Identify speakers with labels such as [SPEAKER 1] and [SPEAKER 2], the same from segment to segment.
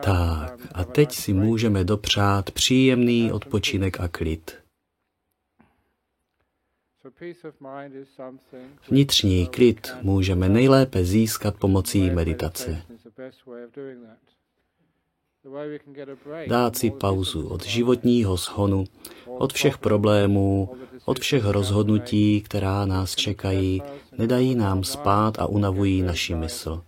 [SPEAKER 1] Tak, a teď si můžeme dopřát příjemný odpočinek a klid. Vnitřní klid můžeme nejlépe získat pomocí meditace. Dát si pauzu od životního shonu, od všech problémů, od všech rozhodnutí, která nás čekají, nedají nám spát a unavují naši mysl.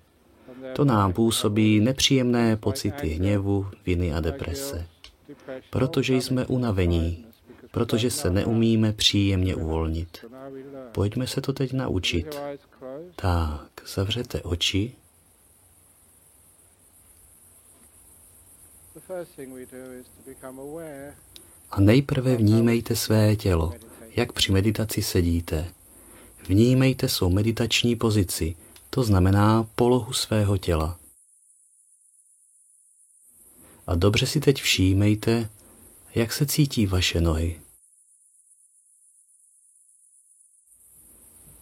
[SPEAKER 1] To nám působí nepříjemné pocity hněvu, viny a deprese. Protože jsme unavení, protože se neumíme příjemně uvolnit. Pojďme se to teď naučit. Tak, zavřete oči. A nejprve vnímejte své tělo, jak při meditaci sedíte. Vnímejte svou meditační pozici, to znamená polohu svého těla. A dobře si teď všímejte, jak se cítí vaše nohy.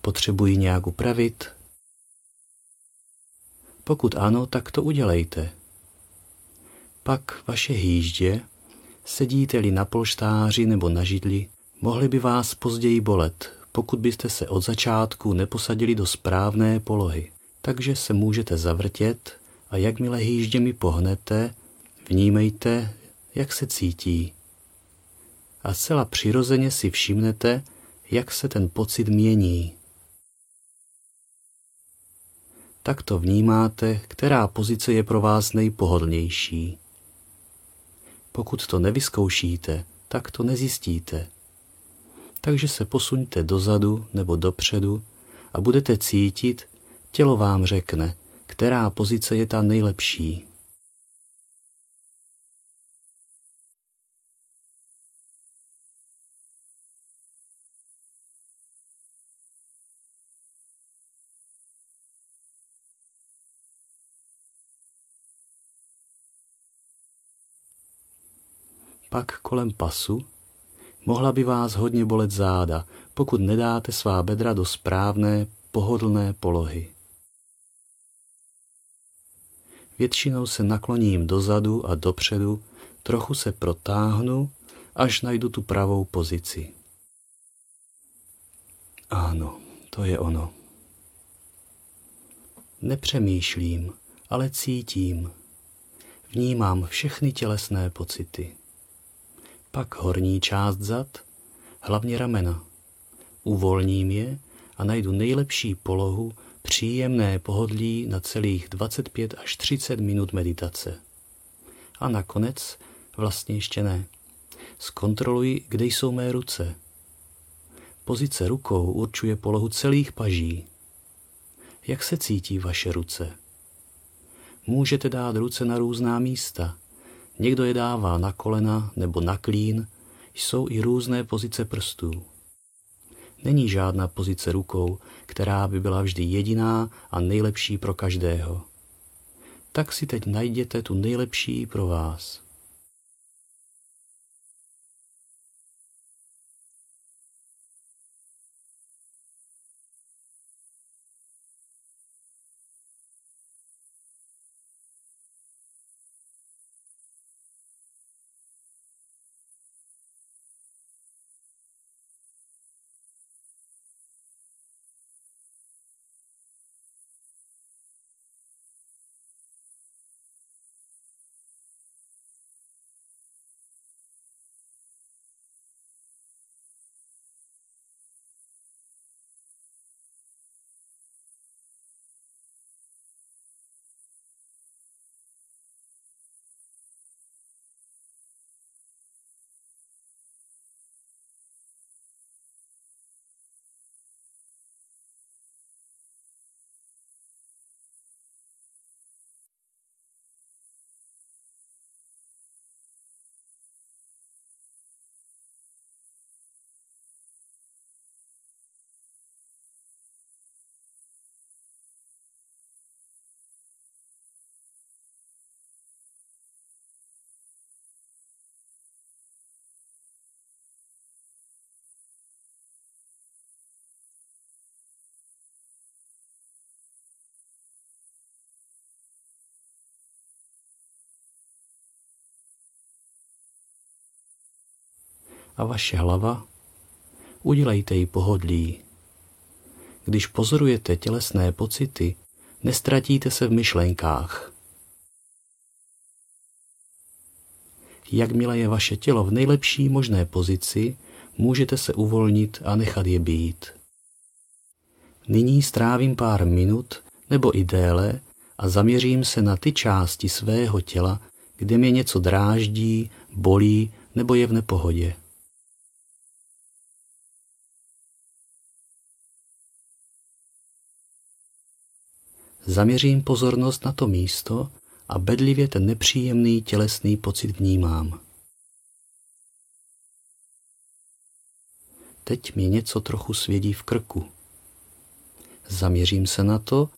[SPEAKER 1] Potřebují nějak upravit? Pokud ano, tak to udělejte. Pak vaše hýždě, sedíte-li na polštáři nebo na židli, mohly by vás později bolet, pokud byste se od začátku neposadili do správné polohy. Takže se můžete zavrtět a jakmile hýžděmi pohnete, vnímejte, jak se cítí. A zcela přirozeně si všimnete, jak se ten pocit mění. Tak to vnímáte, která pozice je pro vás nejpohodlnější. Pokud to nevyzkoušíte, tak to nezjistíte. Takže se posuňte dozadu nebo dopředu a budete cítit, tělo vám řekne, která pozice je ta nejlepší. Pak kolem pasu mohla by vás hodně bolet záda, pokud nedáte svá bedra do správné, pohodlné polohy. Většinou se nakloním dozadu a dopředu, trochu se protáhnu, až najdu tu pravou pozici. Ano, to je ono. Nepřemýšlím, ale cítím. Vnímám všechny tělesné pocity. Pak horní část zad, hlavně ramena. Uvolním je a najdu nejlepší polohu, příjemné pohodlí na celých 25 až 30 minut meditace. A nakonec, vlastně ještě ne, zkontroluji, kde jsou mé ruce. Pozice rukou určuje polohu celých paží. Jak se cítí vaše ruce? Můžete dát ruce na různá místa – Někdo je dává na kolena nebo na klín, jsou i různé pozice prstů. Není žádná pozice rukou, která by byla vždy jediná a nejlepší pro každého. Tak si teď najděte tu nejlepší pro vás. A vaše hlava, udělejte ji pohodlí. Když pozorujete tělesné pocity, nestratíte se v myšlenkách. Jakmile je vaše tělo v nejlepší možné pozici, můžete se uvolnit a nechat je být. Nyní strávím pár minut nebo i déle a zaměřím se na ty části svého těla, kde mě něco dráždí, bolí nebo je v nepohodě. Zaměřím pozornost na to místo a bedlivě ten nepříjemný tělesný pocit vnímám. Teď mi něco trochu svědí v krku. Zaměřím se na to,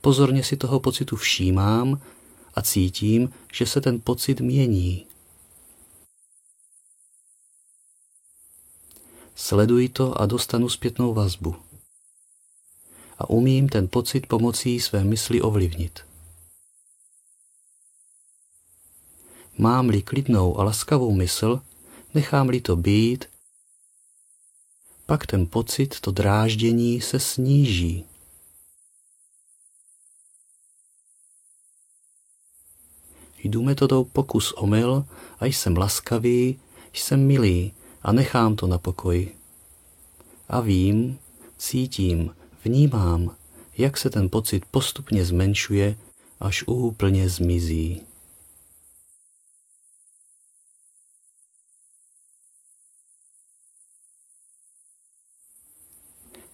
[SPEAKER 1] pozorně si toho pocitu všímám a cítím, že se ten pocit mění. Sleduji to a dostanu zpětnou vazbu a umím ten pocit pomocí své mysli ovlivnit. Mám-li klidnou a laskavou mysl, nechám-li to být, pak ten pocit, to dráždění se sníží. Jdu metodou pokus omyl a jsem laskavý, jsem milý a nechám to na pokoji. A vím, cítím, Vnímám, jak se ten pocit postupně zmenšuje, až úplně zmizí.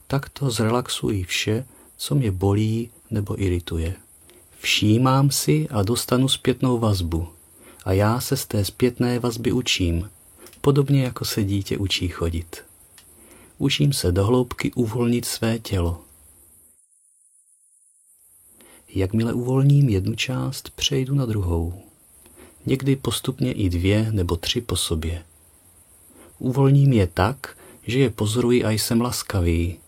[SPEAKER 1] Takto zrelaxuji vše, co mě bolí nebo irituje. Všímám si a dostanu zpětnou vazbu. A já se z té zpětné vazby učím, podobně jako se dítě učí chodit učím se do hloubky uvolnit své tělo. Jakmile uvolním jednu část, přejdu na druhou. Někdy postupně i dvě nebo tři po sobě. Uvolním je tak, že je pozoruji a jsem laskavý,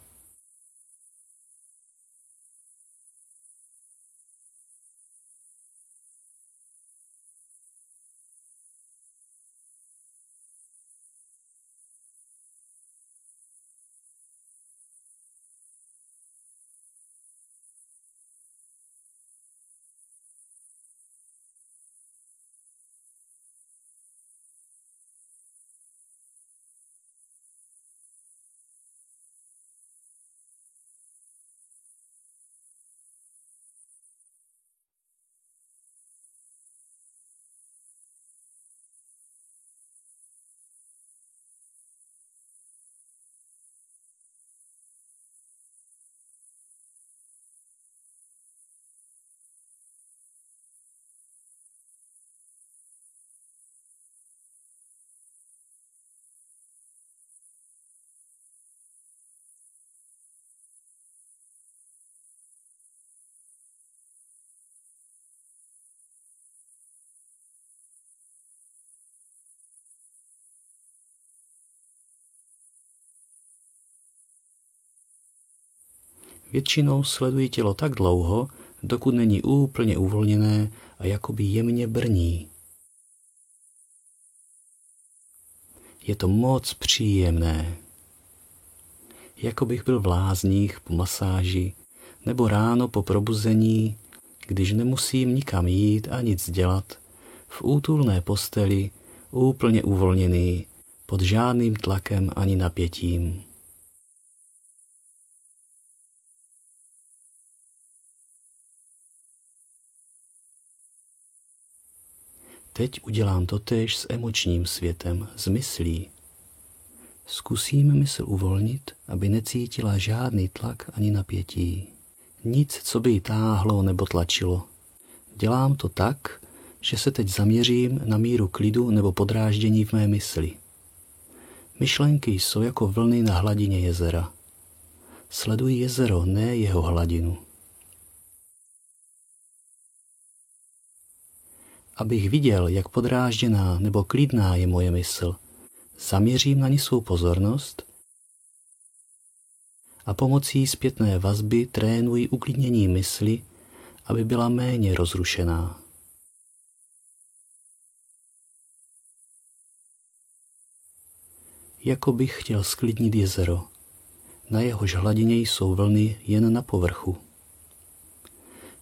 [SPEAKER 1] Většinou sleduji tělo tak dlouho, dokud není úplně uvolněné a jakoby jemně brní. Je to moc příjemné. Jako bych byl v lázních po masáži nebo ráno po probuzení, když nemusím nikam jít a nic dělat, v útulné posteli, úplně uvolněný, pod žádným tlakem ani napětím. Teď udělám totéž s emočním světem, s myslí. Zkusím mysl uvolnit, aby necítila žádný tlak ani napětí. Nic, co by ji táhlo nebo tlačilo. Dělám to tak, že se teď zaměřím na míru klidu nebo podráždění v mé mysli. Myšlenky jsou jako vlny na hladině jezera. Sleduji jezero, ne jeho hladinu. Abych viděl, jak podrážděná nebo klidná je moje mysl, zaměřím na ní svou pozornost a pomocí zpětné vazby trénuji uklidnění mysli, aby byla méně rozrušená. jako bych chtěl sklidnit jezero. Na jehož hladině jsou vlny jen na povrchu.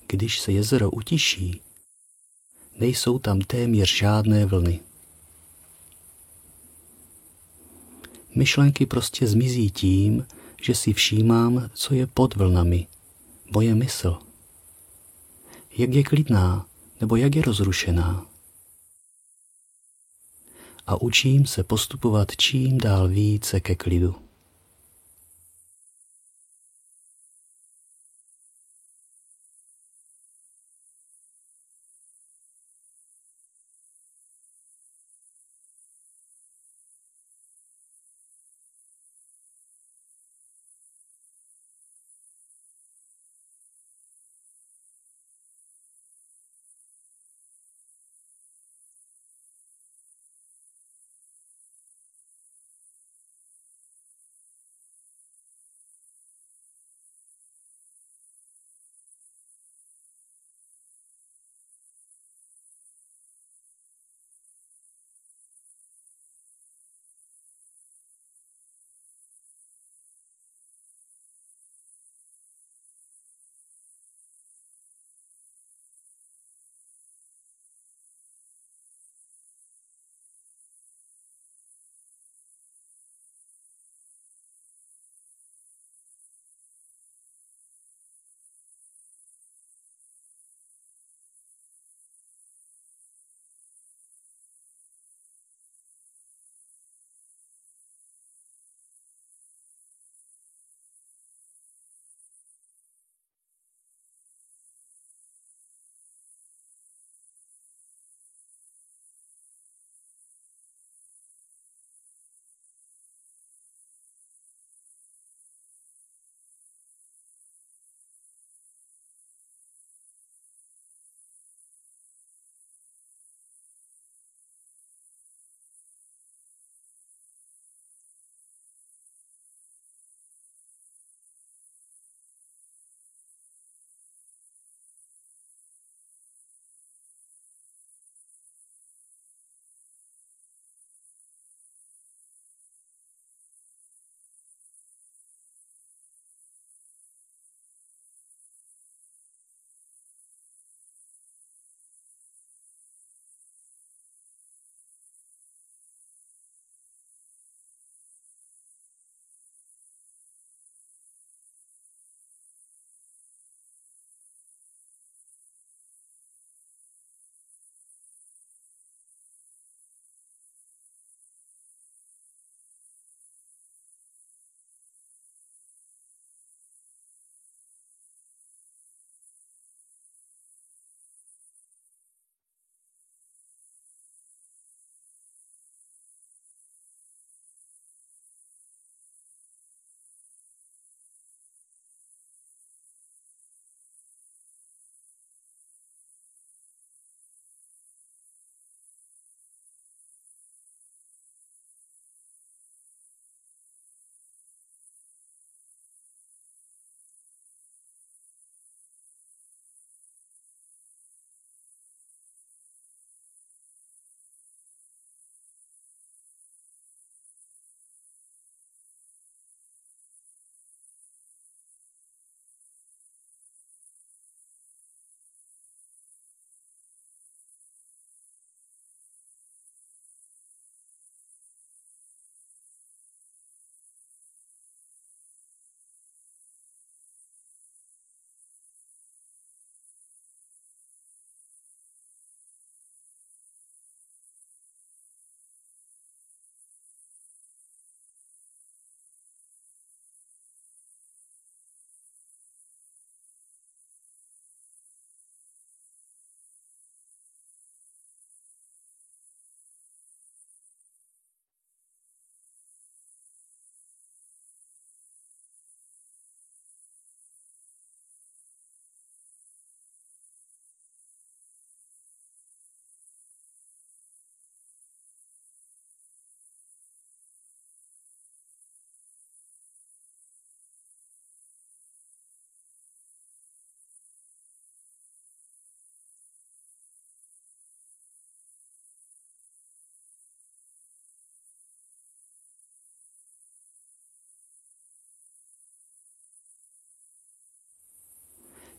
[SPEAKER 1] Když se jezero utiší, nejsou tam téměř žádné vlny. Myšlenky prostě zmizí tím, že si všímám, co je pod vlnami, moje mysl. Jak je klidná, nebo jak je rozrušená. A učím se postupovat čím dál více ke klidu.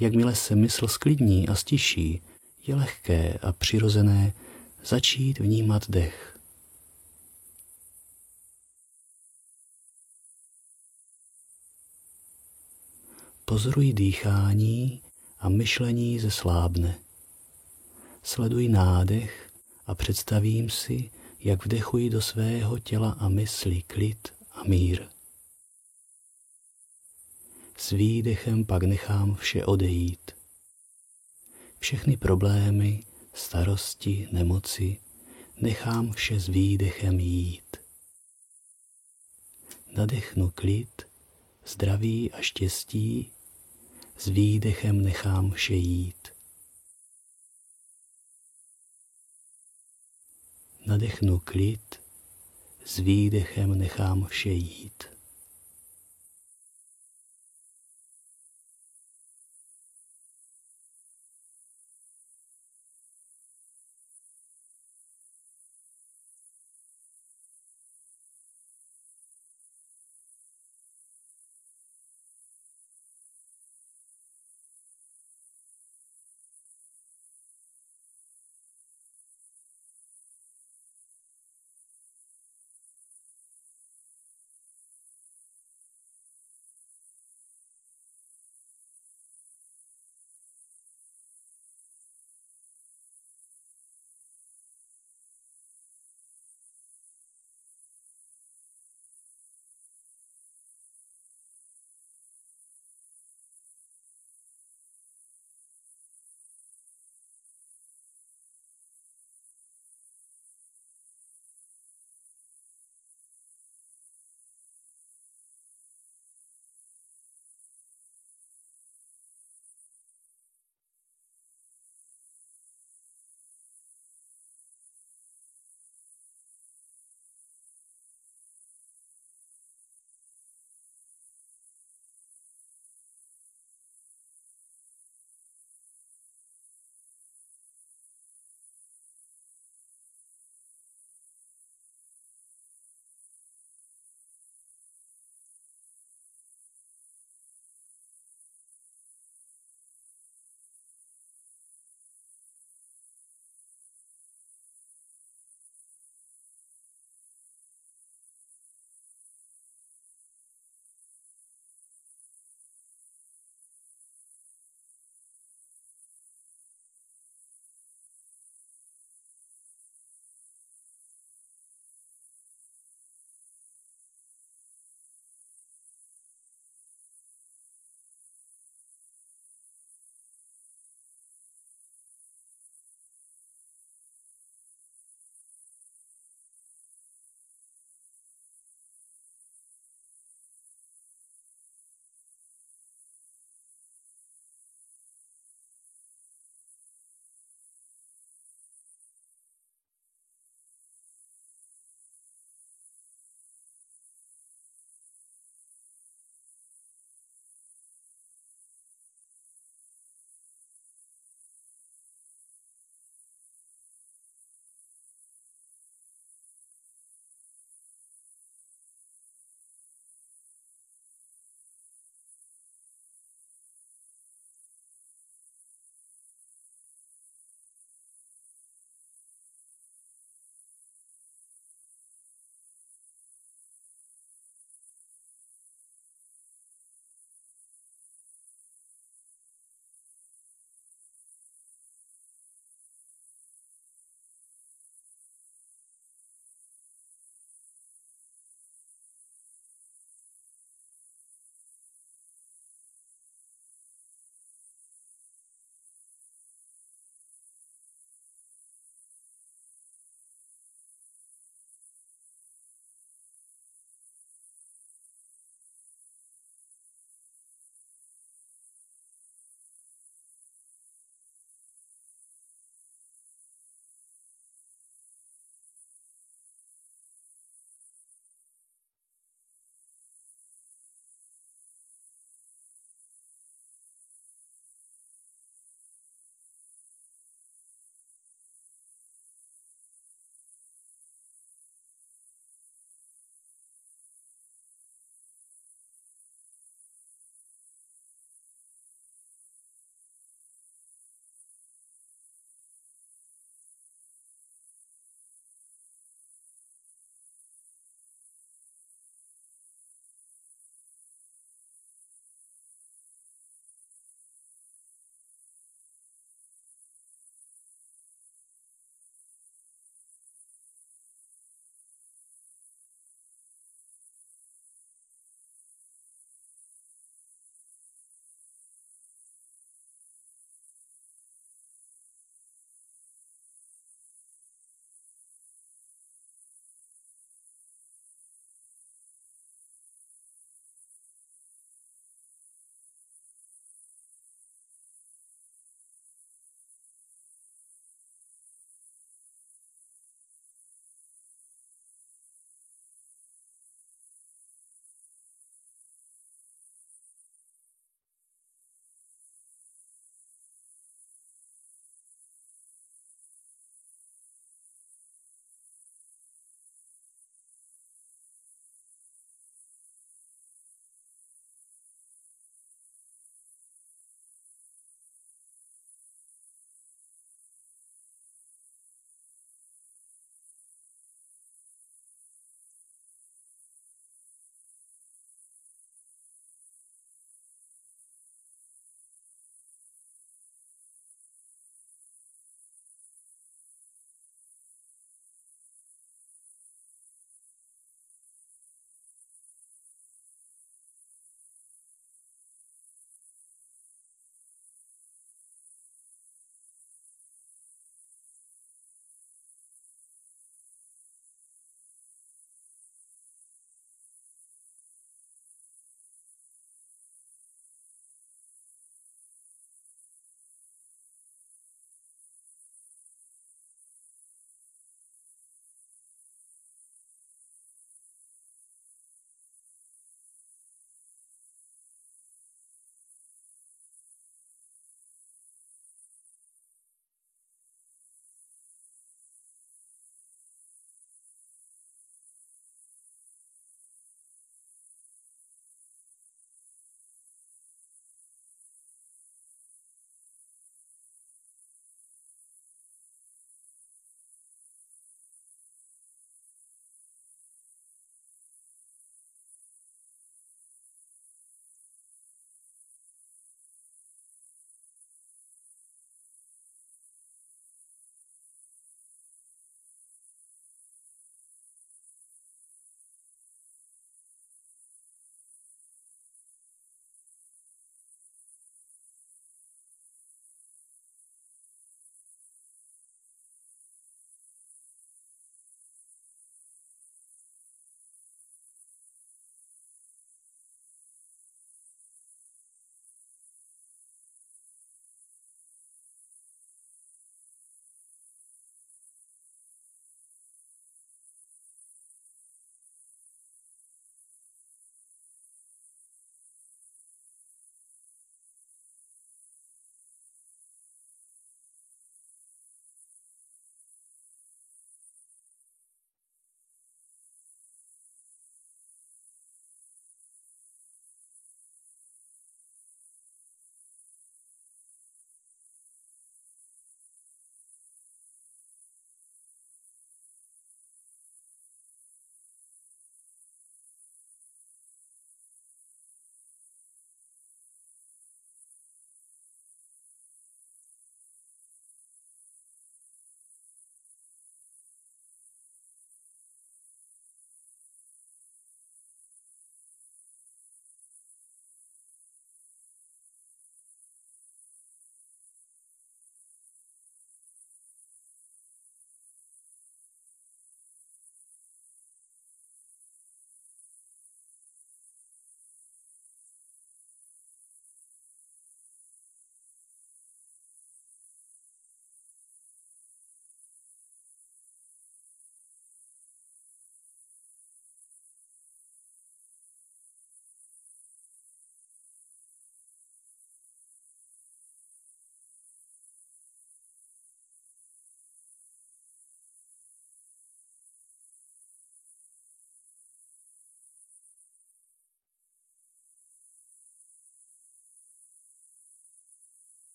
[SPEAKER 1] Jakmile se mysl sklidní a stiší, je lehké a přirozené začít vnímat dech. Pozoruj dýchání a myšlení zeslábne. Sleduj nádech a představím si, jak vdechuji do svého těla a mysli klid a mír. S výdechem pak nechám vše odejít. Všechny problémy, starosti, nemoci, nechám vše s výdechem jít. Nadechnu klid, zdraví a štěstí, s výdechem nechám vše jít. Nadechnu klid, s výdechem nechám vše jít.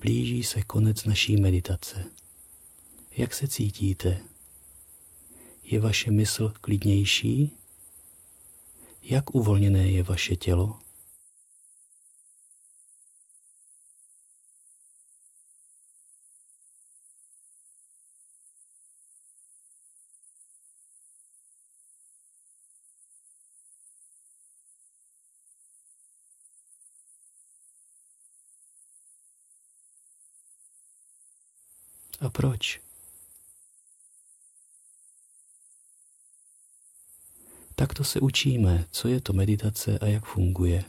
[SPEAKER 1] Blíží se konec naší meditace. Jak se cítíte? Je vaše mysl klidnější? Jak uvolněné je vaše tělo? Proč? Takto se učíme, co je to meditace a jak funguje.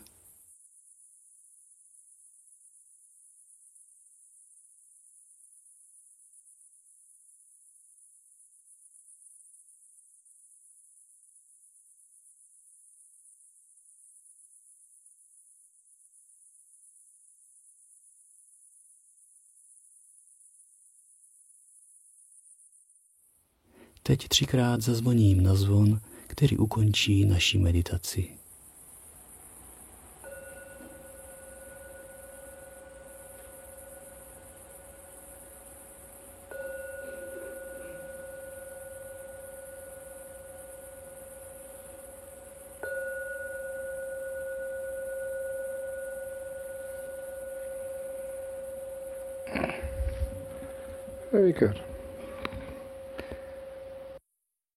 [SPEAKER 1] Teď třikrát zazvoním na zvon, který ukončí naši meditaci.
[SPEAKER 2] Very good.